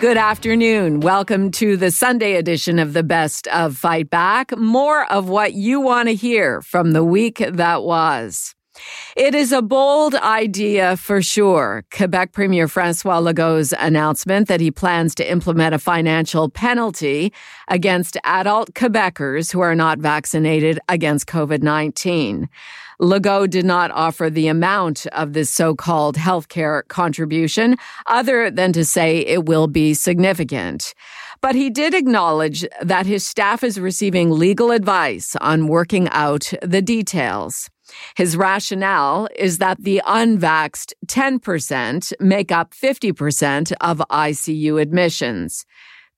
Good afternoon. Welcome to the Sunday edition of the Best of Fight Back. More of what you want to hear from the week that was. It is a bold idea for sure. Quebec Premier Francois Legault's announcement that he plans to implement a financial penalty against adult Quebecers who are not vaccinated against COVID 19. Legault did not offer the amount of this so-called healthcare contribution other than to say it will be significant. But he did acknowledge that his staff is receiving legal advice on working out the details. His rationale is that the unvaxxed 10% make up 50% of ICU admissions.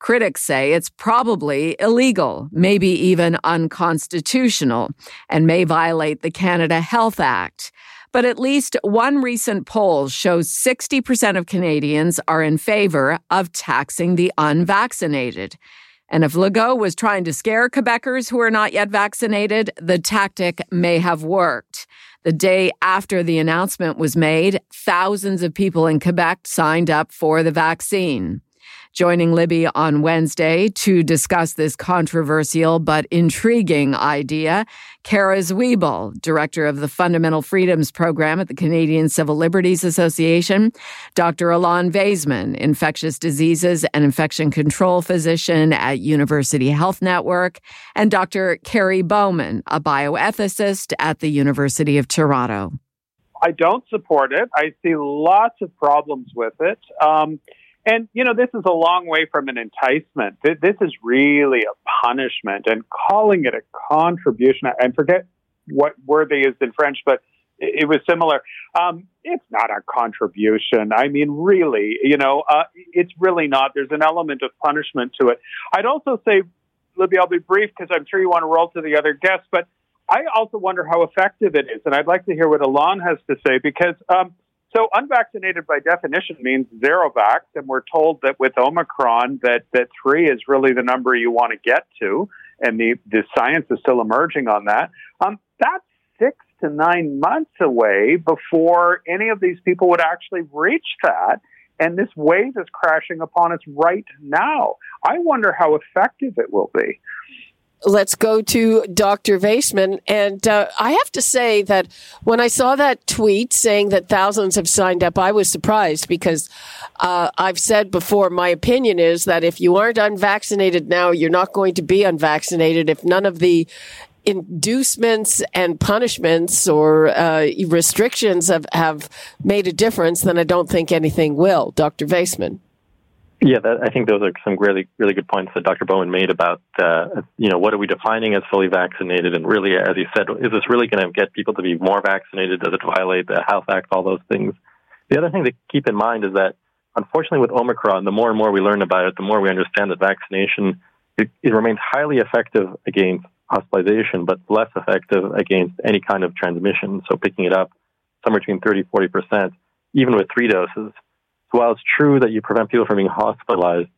Critics say it's probably illegal, maybe even unconstitutional, and may violate the Canada Health Act. But at least one recent poll shows 60% of Canadians are in favor of taxing the unvaccinated. And if Legault was trying to scare Quebecers who are not yet vaccinated, the tactic may have worked. The day after the announcement was made, thousands of people in Quebec signed up for the vaccine. Joining Libby on Wednesday to discuss this controversial but intriguing idea, Cara Zwibel, director of the Fundamental Freedoms Program at the Canadian Civil Liberties Association, Dr. Alon Vaisman, infectious diseases and infection control physician at University Health Network, and Dr. Kerry Bowman, a bioethicist at the University of Toronto. I don't support it. I see lots of problems with it. Um, and, you know, this is a long way from an enticement. This is really a punishment. And calling it a contribution, I forget what word they used in French, but it was similar. Um, it's not a contribution. I mean, really, you know, uh, it's really not. There's an element of punishment to it. I'd also say, Libby, I'll be brief because I'm sure you want to roll to the other guests, but I also wonder how effective it is. And I'd like to hear what Alon has to say because, um, so unvaccinated by definition means zero vax, and we're told that with Omicron that, that three is really the number you want to get to, and the, the science is still emerging on that. Um, that's six to nine months away before any of these people would actually reach that. And this wave is crashing upon us right now. I wonder how effective it will be let's go to Dr. Vaisman. And uh, I have to say that when I saw that tweet saying that thousands have signed up, I was surprised because uh, I've said before, my opinion is that if you aren't unvaccinated now, you're not going to be unvaccinated if none of the inducements and punishments or uh, restrictions have, have made a difference, then I don't think anything will. Dr. Vaisman. Yeah, that, I think those are some really, really good points that Dr. Bowen made about, uh, you know, what are we defining as fully vaccinated? And really, as you said, is this really going to get people to be more vaccinated? Does it violate the Health Act? All those things. The other thing to keep in mind is that, unfortunately, with Omicron, the more and more we learn about it, the more we understand that vaccination it, it remains highly effective against hospitalization, but less effective against any kind of transmission. So picking it up somewhere between 30, 40 percent, even with three doses while it's true that you prevent people from being hospitalized,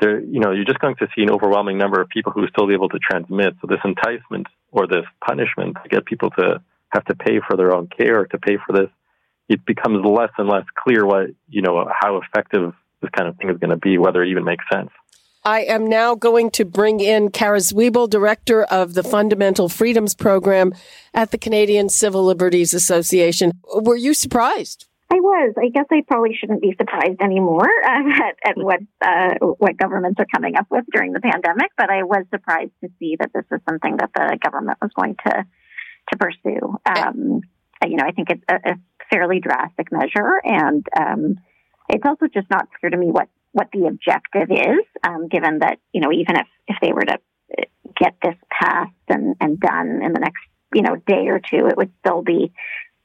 there, you know, you're just going to see an overwhelming number of people who are still able to transmit. So this enticement or this punishment to get people to have to pay for their own care, to pay for this, it becomes less and less clear what, you know, how effective this kind of thing is going to be, whether it even makes sense. I am now going to bring in Cara Zwibel, Director of the Fundamental Freedoms Program at the Canadian Civil Liberties Association. Were you surprised? I was. I guess I probably shouldn't be surprised anymore uh, at, at what uh, what governments are coming up with during the pandemic, but I was surprised to see that this is something that the government was going to to pursue. Um, you know, I think it's a, a fairly drastic measure, and um, it's also just not clear to me what what the objective is, um, given that you know even if if they were to get this passed and and done in the next you know day or two, it would still be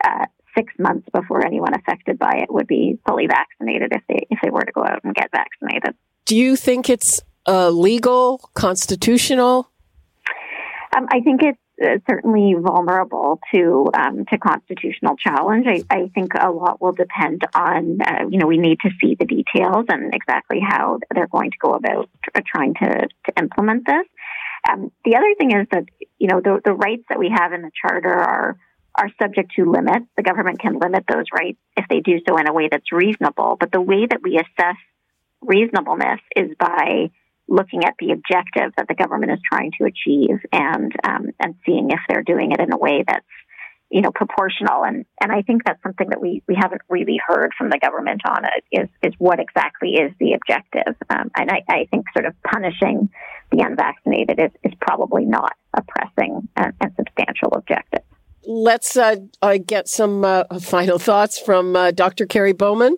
uh, six months before anyone affected by it would be fully vaccinated if they if they were to go out and get vaccinated. Do you think it's uh, legal, constitutional? Um, I think it's uh, certainly vulnerable to um, to constitutional challenge. I, I, think a lot will depend on uh, you know we need to see the details and exactly how they're going to go about trying to to implement this. Um, the other thing is that you know the, the rights that we have in the charter are are subject to limits. The government can limit those rights if they do so in a way that's reasonable. But the way that we assess reasonableness is by looking at the objective that the government is trying to achieve and um, and seeing if they're doing it in a way that's you know proportional and and I think that's something that we we haven't really heard from the government on it is is what exactly is the objective um, and I, I think sort of punishing the unvaccinated is, is probably not a pressing and, and substantial objective. Let's uh, uh, get some uh, final thoughts from uh, Dr. Kerry Bowman.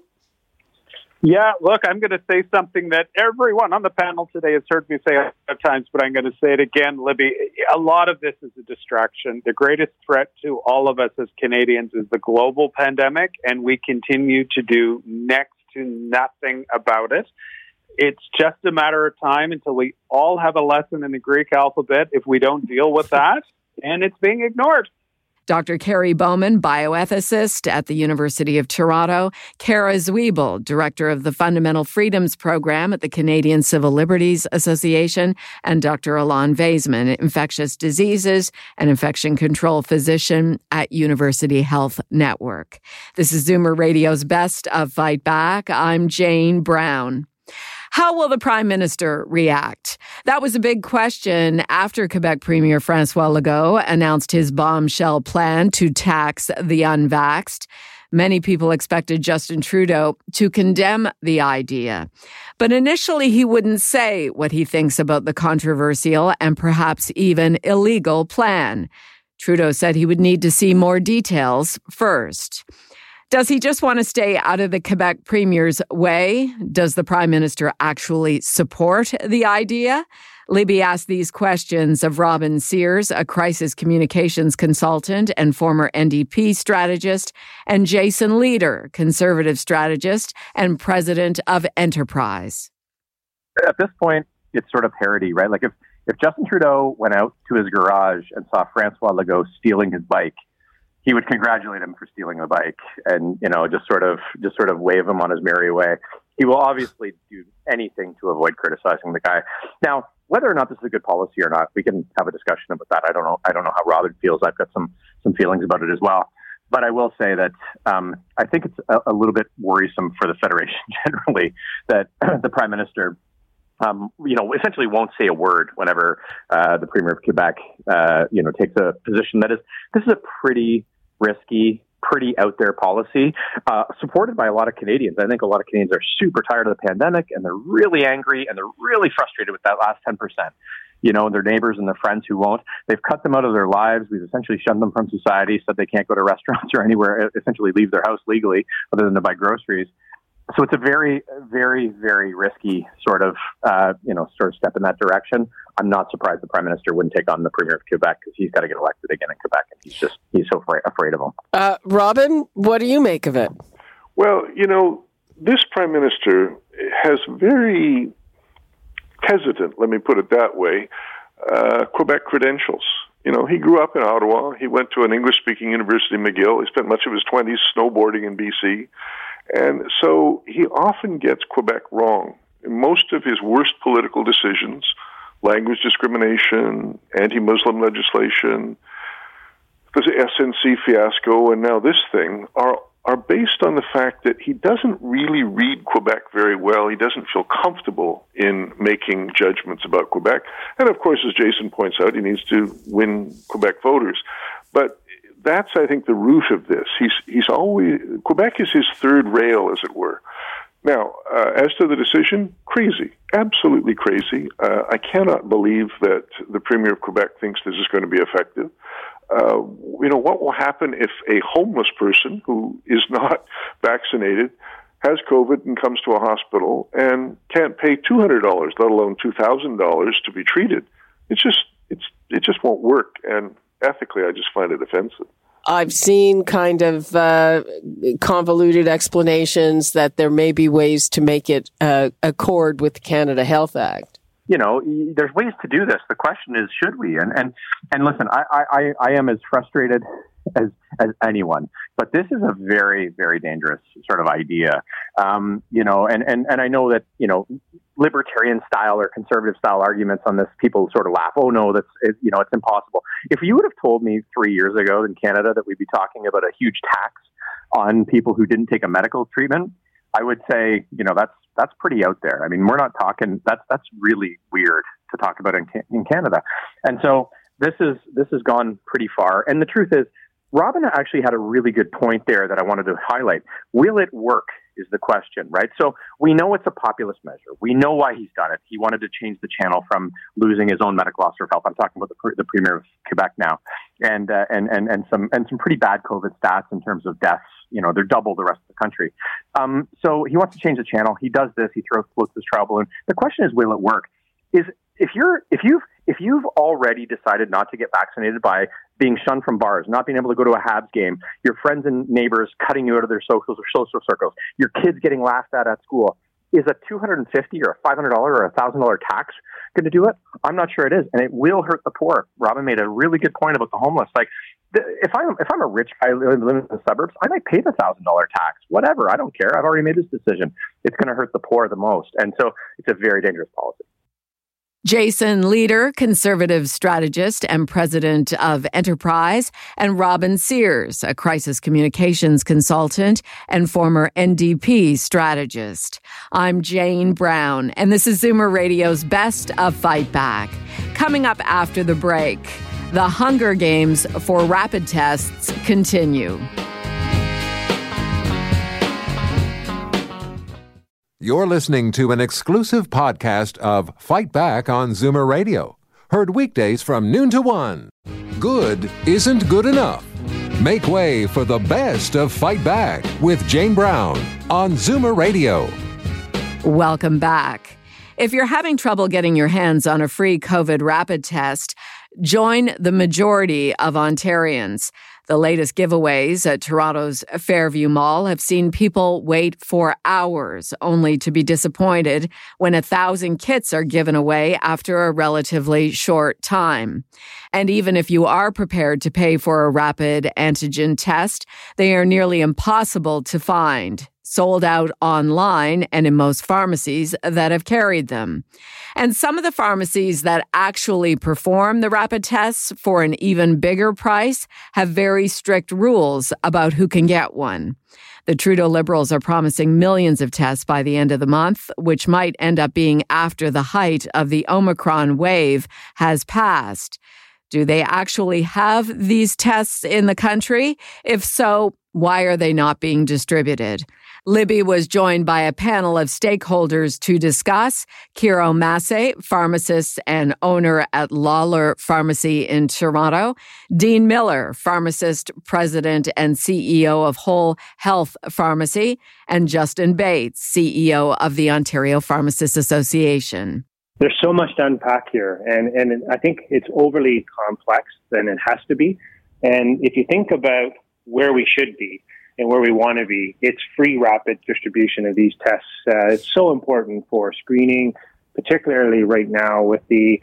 Yeah, look, I'm going to say something that everyone on the panel today has heard me say at times, but I'm going to say it again, Libby. A lot of this is a distraction. The greatest threat to all of us as Canadians is the global pandemic, and we continue to do next to nothing about it. It's just a matter of time until we all have a lesson in the Greek alphabet if we don't deal with that, and it's being ignored. Dr. Kerry Bowman, bioethicist at the University of Toronto, Cara Zwibel, director of the Fundamental Freedoms Program at the Canadian Civil Liberties Association, and Dr. Alon Vaisman, infectious diseases and infection control physician at University Health Network. This is Zoomer Radio's Best of Fight Back. I'm Jane Brown. How will the prime minister react? That was a big question after Quebec Premier Francois Legault announced his bombshell plan to tax the unvaxxed. Many people expected Justin Trudeau to condemn the idea. But initially, he wouldn't say what he thinks about the controversial and perhaps even illegal plan. Trudeau said he would need to see more details first. Does he just want to stay out of the Quebec premier's way? Does the prime minister actually support the idea? Libby asked these questions of Robin Sears, a crisis communications consultant and former NDP strategist, and Jason Lietaer, conservative strategist and president of Enterprise. At this point, it's sort of parody, right? Like if, if Justin Trudeau went out to his garage and saw Francois Legault stealing his bike, he would congratulate him for stealing the bike and you know just sort of just sort of wave him on his merry way. He will obviously do anything to avoid criticizing the guy. Now, whether or not this is a good policy or not, we can have a discussion about that. I don't know. I don't know how Robin feels. I've got some some feelings about it as well. But I will say that um, I think it's a, a, little bit worrisome for the federation generally that the prime minister um, you know, essentially won't say a word whenever uh, the premier of Quebec, uh, you know, takes a position that is this is a pretty risky, pretty out there policy, uh, supported by a lot of Canadians. I think a lot of Canadians are super tired of the pandemic and they're really angry and they're really frustrated with that last 10%. You know, their neighbors and their friends who won't. They've cut them out of their lives. We've essentially shunned them from society so they can't go to restaurants or anywhere, essentially leave their house legally other than to buy groceries so it's a very, very, very risky sort of, uh, you know, sort of step in that direction. I'm not surprised the prime minister wouldn't take on the premier of Quebec because he's got to get elected again in Quebec, and he's just he's so afraid, afraid of him. Uh, Robin, what do you make of it? Well, you know, this prime minister has very hesitant, let me put it that way, uh, Quebec credentials. You know, he grew up in Ottawa. He went to an English speaking university, McGill. He spent much of his 20s snowboarding in BC. And so he often gets Quebec wrong. Most of his worst political decisions, language discrimination, anti Muslim legislation, the SNC fiasco, and now this thing, are, are based on the fact that he doesn't really read Quebec very well. He doesn't feel comfortable in making judgments about Quebec. And of course, as Jason points out, he needs to win Quebec voters. But that's, I think, the root of this. He's he's always Quebec is his third rail, as it were. Now, uh, as to the decision, crazy, absolutely crazy. Uh, I cannot believe that the premier of Quebec thinks this is going to be effective. Uh, you know, what will happen if a homeless person who is not vaccinated has COVID and comes to a hospital and can't pay two hundred dollars, let alone two thousand dollars, to be treated? It's just it's it just won't work. And ethically, I just find it offensive. I've seen kind of uh, convoluted explanations that there may be ways to make it uh, accord with the Canada Health Act. you know, there's ways to do this. The question is, should we? And and and listen, I I, I am as frustrated as as anyone, but this is a very very dangerous sort of idea. Um, you know, and and and I know that you know libertarian style or conservative style arguments on this, people sort of laugh. Oh no, that's it, you know it's impossible. If you would have told me three years ago in Canada that we'd be talking about a huge tax on people who didn't take a medical treatment, I would say you know that's that's pretty out there. I mean, we're not talking. That's that's really weird to talk about in, in Canada, and so this is this has gone pretty far. And the truth is, Robin actually had a really good point there that I wanted to highlight. Will it work? Is the question, right? So we know it's a populist measure. We know why he's done it. He wanted to change the channel from losing his own medical officer of health. I'm talking about the, the premier of Quebec now, and uh, and and and some and some pretty bad COVID stats in terms of deaths you know, they're double the rest of the country. Um, so he wants to change the channel. He does this. He throws floats this trial balloon. The question is, will it work? Is if you're if you've if you've already decided not to get vaccinated by being shunned from bars, not being able to go to a Habs game, your friends and neighbors cutting you out of their socials or social circles, your kids getting laughed at at school, is a two hundred and fifty or a five hundred dollar or a thousand dollar tax going to do it? I'm not sure it is, and it will hurt the poor. Robin made a really good point about the homeless. Like if I'm if I'm a rich guy living in the suburbs, I might pay the thousand dollar tax. Whatever, I don't care. I've already made this decision. It's going to hurt the poor the most, and so it's a very dangerous policy. Jason Lietaer, conservative strategist and president of Enterprise, and Robin Sears, a crisis communications consultant and former NDP strategist. I'm Jane Brown, and this is Zoomer Radio's Best of Fight Back. Coming up after the break. The Hunger Games for rapid tests continue. You're listening to an exclusive podcast of Fight Back on Zoomer Radio. Heard weekdays from noon to one. Good isn't good enough. Make way for the best of Fight Back with Jane Brown on Zoomer Radio. Welcome back. If you're having trouble getting your hands on a free COVID rapid test, join the majority of Ontarians. The latest giveaways at Toronto's Fairview Mall have seen people wait for hours only to be disappointed when a thousand kits are given away after a relatively short time. And even if you are prepared to pay for a rapid antigen test, they are nearly impossible to find sold out online and in most pharmacies that have carried them. And some of the pharmacies that actually perform the rapid tests for an even bigger price have very strict rules about who can get one. The Trudeau Liberals are promising millions of tests by the end of the month, which might end up being after the height of the Omicron wave has passed. Do they actually have these tests in the country? If so, why are they not being distributed? Libby was joined by a panel of stakeholders to discuss. Kyro Masseh, pharmacist and owner at Lawler Pharmacy in Toronto. Dean Miller, pharmacist, president, and CEO of Whole Health Pharmacy. And Justin Bates, CEO of the Ontario Pharmacists Association. There's so much to unpack here, and, and I think it's overly complex than it has to be. And if you think about where we should be, and where we want to be. It's free rapid distribution of these tests. Uh, it's so important for screening, particularly right now with the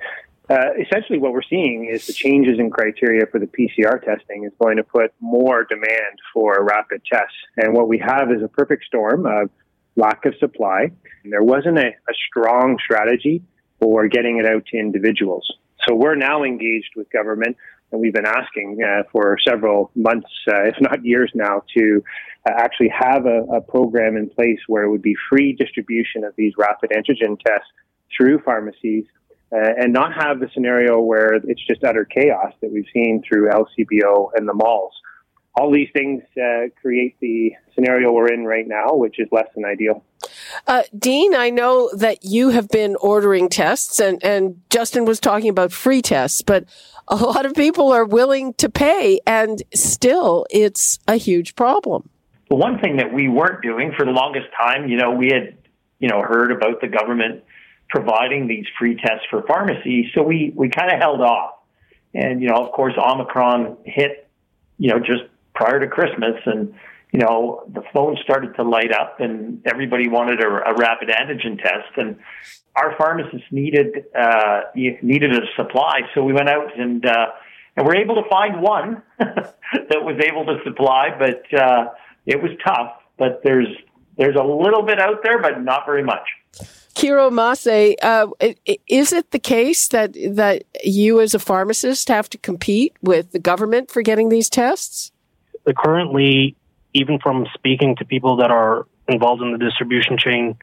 uh, essentially what we're seeing is the changes in criteria for the PCR testing is going to put more demand for rapid tests. And what we have is a perfect storm of lack of supply. And there wasn't a, a strong strategy for getting it out to individuals. So we're now engaged with government and we've been asking uh, for several months, uh, if not years now, to uh, actually have a, a, program in place where it would be free distribution of these rapid antigen tests through pharmacies uh, and not have the scenario where it's just utter chaos that we've seen through LCBO and the malls. All these things uh, create the scenario we're in right now, which is less than ideal. Uh, Dean, I know that you have been ordering tests, and, and Justin was talking about free tests, but a lot of people are willing to pay, and still it's a huge problem. Well, one thing that we weren't doing for the longest time, you know, we had, you know, heard about the government providing these free tests for pharmacies, so we, we kind of held off. And, you know, of course, Omicron hit, you know, just prior to Christmas, and you know, the phone started to light up and everybody wanted a, a rapid antigen test. And our pharmacists needed, uh, needed a supply. So we went out and, uh, and we're able to find one that was able to supply, but, uh, it was tough, but there's, there's a little bit out there, but not very much. Kyro Masseh, uh, is it the case that that you as a pharmacist have to compete with the government for getting these tests? Currently, even from speaking to people that are involved in the distribution chain,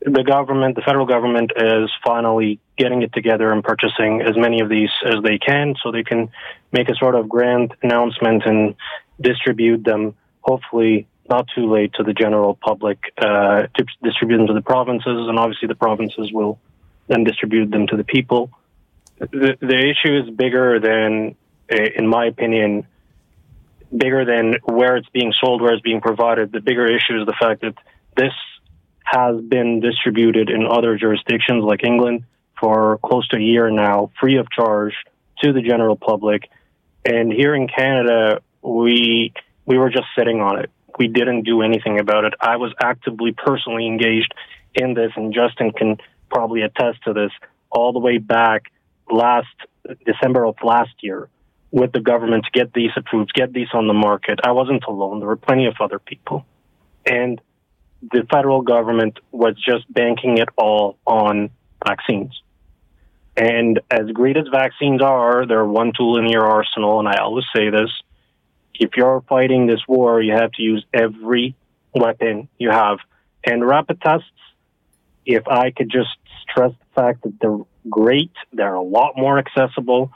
the government, the federal government, is finally getting it together and purchasing as many of these as they can, so they can make a sort of grand announcement and distribute them. Hopefully, not too late to the general public uh, to distribute them to the provinces, and obviously the provinces will then distribute them to the people. The, the issue is bigger than, in my opinion, bigger than where it's being sold, where it's being provided. The bigger issue is the fact that this has been distributed in other jurisdictions like England for close to a year now, free of charge to the general public. And here in Canada, we we were just sitting on it. We didn't do anything about it. I was actively personally engaged in this, and Justin can probably attest to this all the way back last December of last year with the government to get these approved, get these on the market. I wasn't alone. There were plenty of other people. And the federal government was just banking it all on vaccines. And as great as vaccines are, they're one tool in your arsenal. And I always say this if you're fighting this war, you have to use every weapon you have. And rapid tests, if I could just stress the fact that they're great, they're a lot more accessible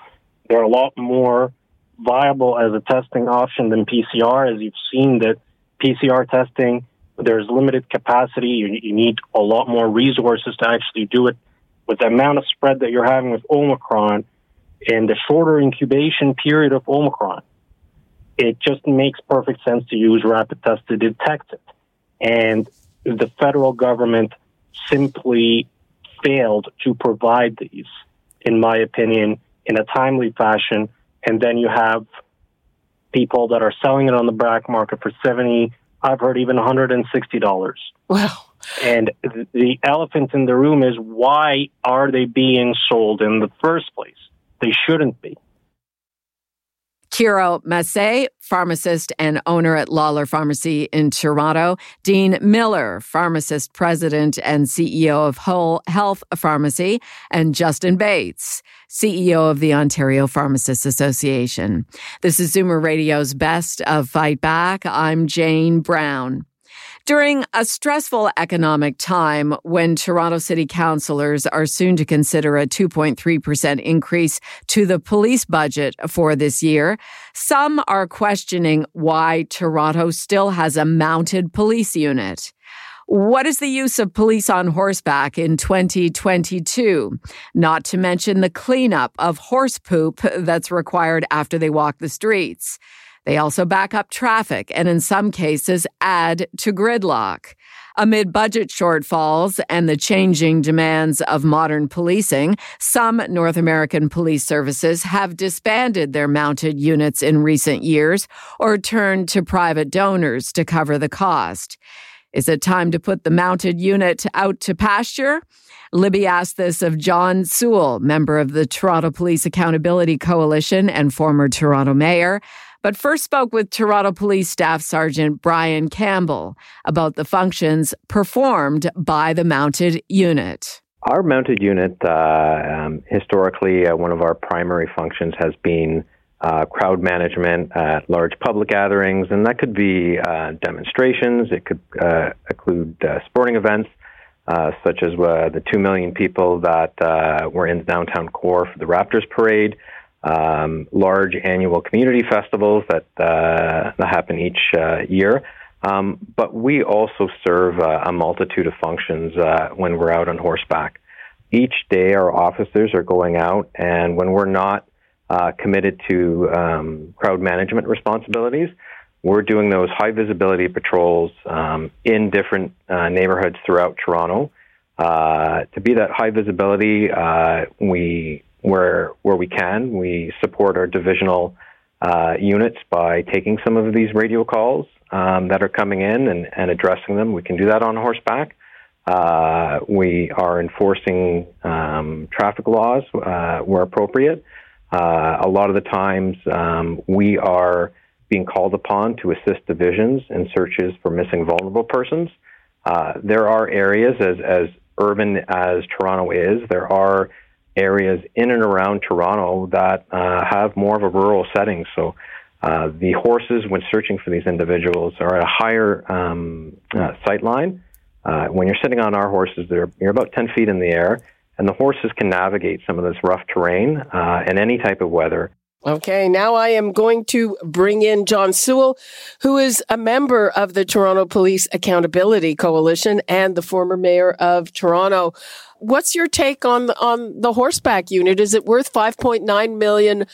they're a lot more viable as a testing option than PCR, as you've seen that PCR testing, there's limited capacity. You, you need a lot more resources to actually do it. With the amount of spread that you're having with Omicron and the shorter incubation period of Omicron, it just makes perfect sense to use rapid tests to detect it. And the federal government simply failed to provide these, in my opinion, in a timely fashion, and then you have people that are selling it on the black market for 70 I've heard even $160. Wow. And the elephant in the room is why are they being sold in the first place? They shouldn't be. Kyro Masseh, pharmacist and owner at Lawler Pharmacy in Toronto. Dean Miller, pharmacist, president, and CEO of Whole Health Pharmacy. And Justin Bates, CEO of the Ontario Pharmacists Association. This is Zoomer Radio's Best of Fight Back. I'm Jane Brown. During a stressful economic time when Toronto City councillors are soon to consider a 2.3% increase to the police budget for this year, some are questioning why Toronto still has a mounted police unit. What is the use of police on horseback in 2022? Not to mention the cleanup of horse poop that's required after they walk the streets. They also back up traffic and in some cases add to gridlock. Amid budget shortfalls and the changing demands of modern policing, some North American police services have disbanded their mounted units in recent years or turned to private donors to cover the cost. Is it time to put the mounted unit out to pasture? Libby asked this of John Sewell, member of the Toronto Police Accountability Coalition and former Toronto mayor but first spoke with Toronto Police Staff Sergeant Bryan Campbell about the functions performed by the mounted unit. Our mounted unit, uh, um, historically, uh, one of our primary functions has been uh, crowd management at large public gatherings, and that could be uh, demonstrations, it could uh, include uh, sporting events. such as the 2 million people that were in downtown core for the Raptors parade, um, large annual community festivals that, uh, that happen each uh, year. Um, but we also serve uh, a multitude of functions uh, when we're out on horseback. Each day, our officers are going out, and when we're not uh, committed to um, crowd management responsibilities, we're doing those high visibility patrols um, in different uh, neighborhoods throughout Toronto. to be that high visibility, we where where we can. We support our divisional uh, units by taking some of these radio calls um, that are coming in and, and, addressing them. We can do that on horseback. Uh, we are enforcing um, traffic laws uh, where appropriate. Uh, a lot of the times, um, we are being called upon to assist divisions in searches for missing vulnerable persons. Uh, there are areas, as, as urban as Toronto is, there are areas in and around Toronto that uh, have more of a rural setting. So uh, the horses, when searching for these individuals, are at a higher um, uh, sight line. Uh, when you're sitting on our horses, you're about 10 feet in the air, and the horses can navigate some of this rough terrain uh, in any type of weather. Okay, now I am going to bring in John Sewell, who is a member of the Toronto Police Accountability Coalition and the former mayor of Toronto. What's your take on on the horseback unit? Is it worth 5.9 million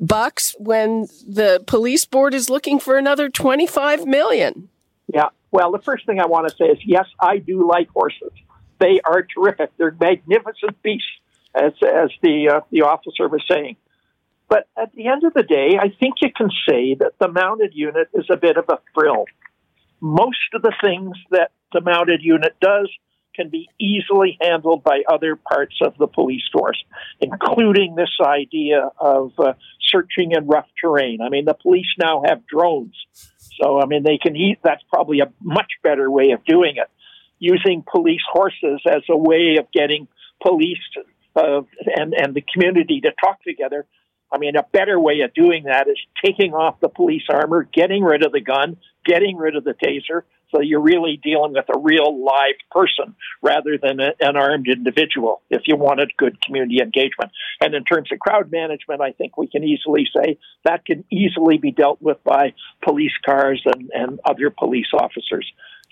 bucks when the police board is looking for another 25 million? Yeah. Well, the first thing I want to say is yes, I do like horses. They are terrific. They're magnificent beasts, as as the uh, the officer was saying. But at the end of the day, I think you can say that the mounted unit is a bit of a frill. Most of the things that the mounted unit does can be easily handled by other parts of the police force, including this idea of uh, searching in rough terrain. I mean, the police now have drones. So, I mean, they can eat. That's probably a much better way of doing it. Using police horses as a way of getting police uh, and, and the community to talk together I mean, a better way of doing that is taking off the police armor, getting rid of the gun, getting rid of the taser. So you're really dealing with a real live person rather than a, an armed individual if you wanted good community engagement. And in terms of crowd management, I think we can easily say that can easily be dealt with by police cars and, and other police officers.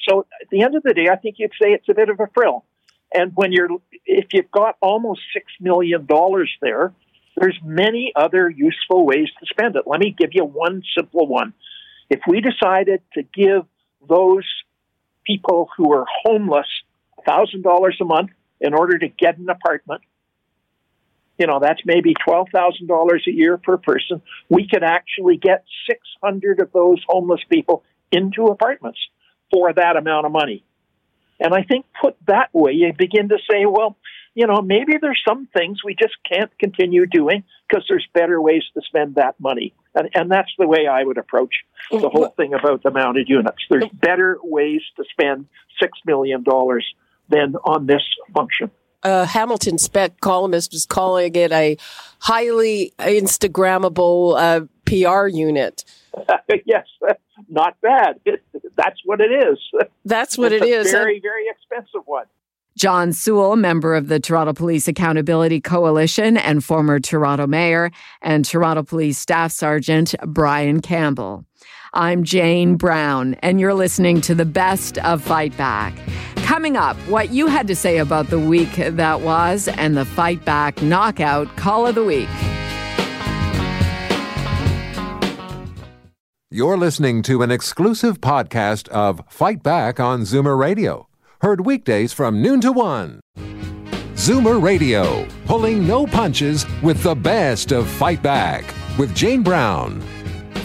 So at the end of the day, I think you'd say it's a bit of a frill. And when you're, if you've got almost six million dollars there, there's many other useful ways to spend it. Let me give you one simple one. If we decided to give those people who are homeless $1,000 a month in order to get an apartment, you know, that's maybe $12,000 a year per person. We could actually get 600 of those homeless people into apartments for that amount of money. And I think put that way, you begin to say, well, you know, maybe there's some things we just can't continue doing because there's better ways to spend that money. And, and that's the way I would approach the whole thing about the mounted units. There's better ways to spend $6 million than on this function. A Hamilton Spec columnist was calling it a highly Instagrammable uh, PR unit. yes, not bad. That's what it is. That's what it's it is. Very, very expensive one. John Sewell, member of the Toronto Police Accountability Coalition and former Toronto mayor, and Toronto Police Staff Sergeant Bryan Campbell. I'm Jane Brown, and you're listening to the best of Fight Back. Coming up, what you had to say about the week that was and the Fight Back Knockout Call of the Week. You're listening to an exclusive podcast of Fight Back on Zoomer Radio Heard weekdays from noon to one. Zoomer Radio, pulling no punches with the best of Fight Back with Jane Brown.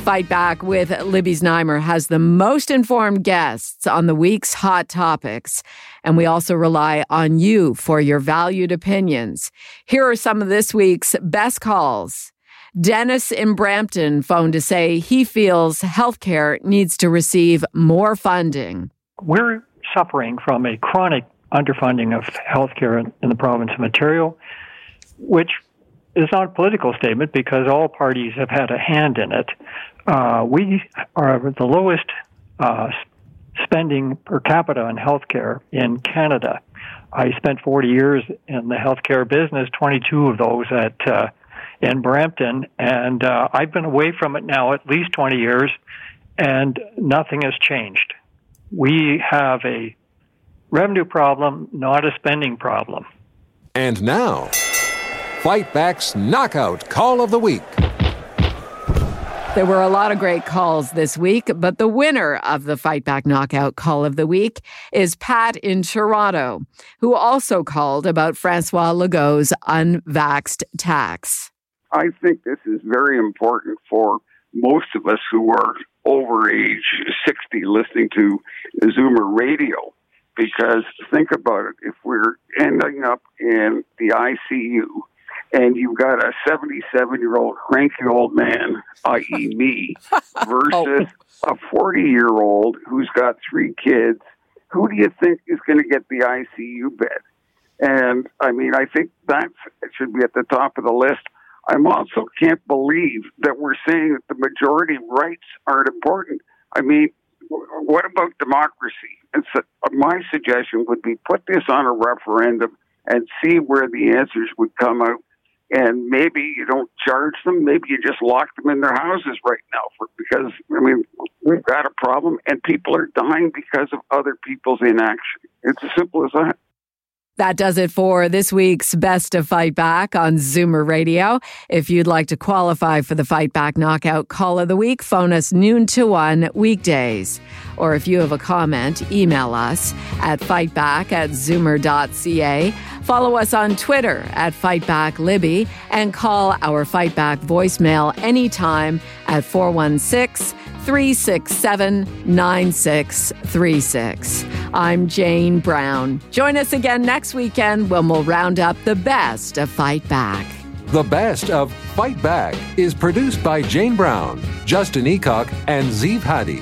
Fight Back with Libby Znaimer has the most informed guests on the week's hot topics. And we also rely on you for your valued opinions. Here are some of this week's best calls. Dennis in Brampton phoned to say he feels healthcare needs to receive more funding. We're suffering from a chronic underfunding of healthcare in, in the province of Ontario, which is not a political statement because all parties have had a hand in it. Uh, we are the lowest uh, spending per capita on healthcare in Canada. I spent 40 years in the healthcare business, 22 of those at uh, in Brampton, and uh, I've been away from it now at least 20 years, and nothing has changed we have a revenue problem, not a spending problem. And now, Fight Back's Knockout Call of the Week. There were a lot of great calls this week, but the winner of the Fight Back Knockout Call of the Week is Pat in Toronto, who also called about Francois Legault's unvaxxed tax. I think this is very important for most of us who are over age 60 listening to Zoomer radio. Because think about it, if we're ending up in the ICU and you've got a 77 year old cranky old man, i.e., me, versus a 40 year old who's got three kids, who do you think is going to get the ICU bed? And I mean, I think that should be at the top of the list. I also can't believe that we're saying that the majority rights aren't important. I mean, what about democracy? And so uh, my suggestion would be put this on a referendum and see where the answers would come out. And maybe you don't charge them. Maybe you just lock them in their houses right now for, because, I mean, we've got a problem and people are dying because of other people's inaction. It's as simple as that. That does it for this week's Best of Fight Back on Zoomer Radio. If you'd like to qualify for the Fight Back Knockout Call of the Week, phone us noon to one weekdays. Or if you have a comment, email us at fightback at zoomer.ca. Follow us on Twitter at FightbackLibby and call our Fightback voicemail anytime at 416 367 9636. I'm Jane Brown. Join us again next weekend when we'll round up the best of Fight Back. The best of Fight Back is produced by Jane Brown, Justin Eacock, and Zeev Hadi,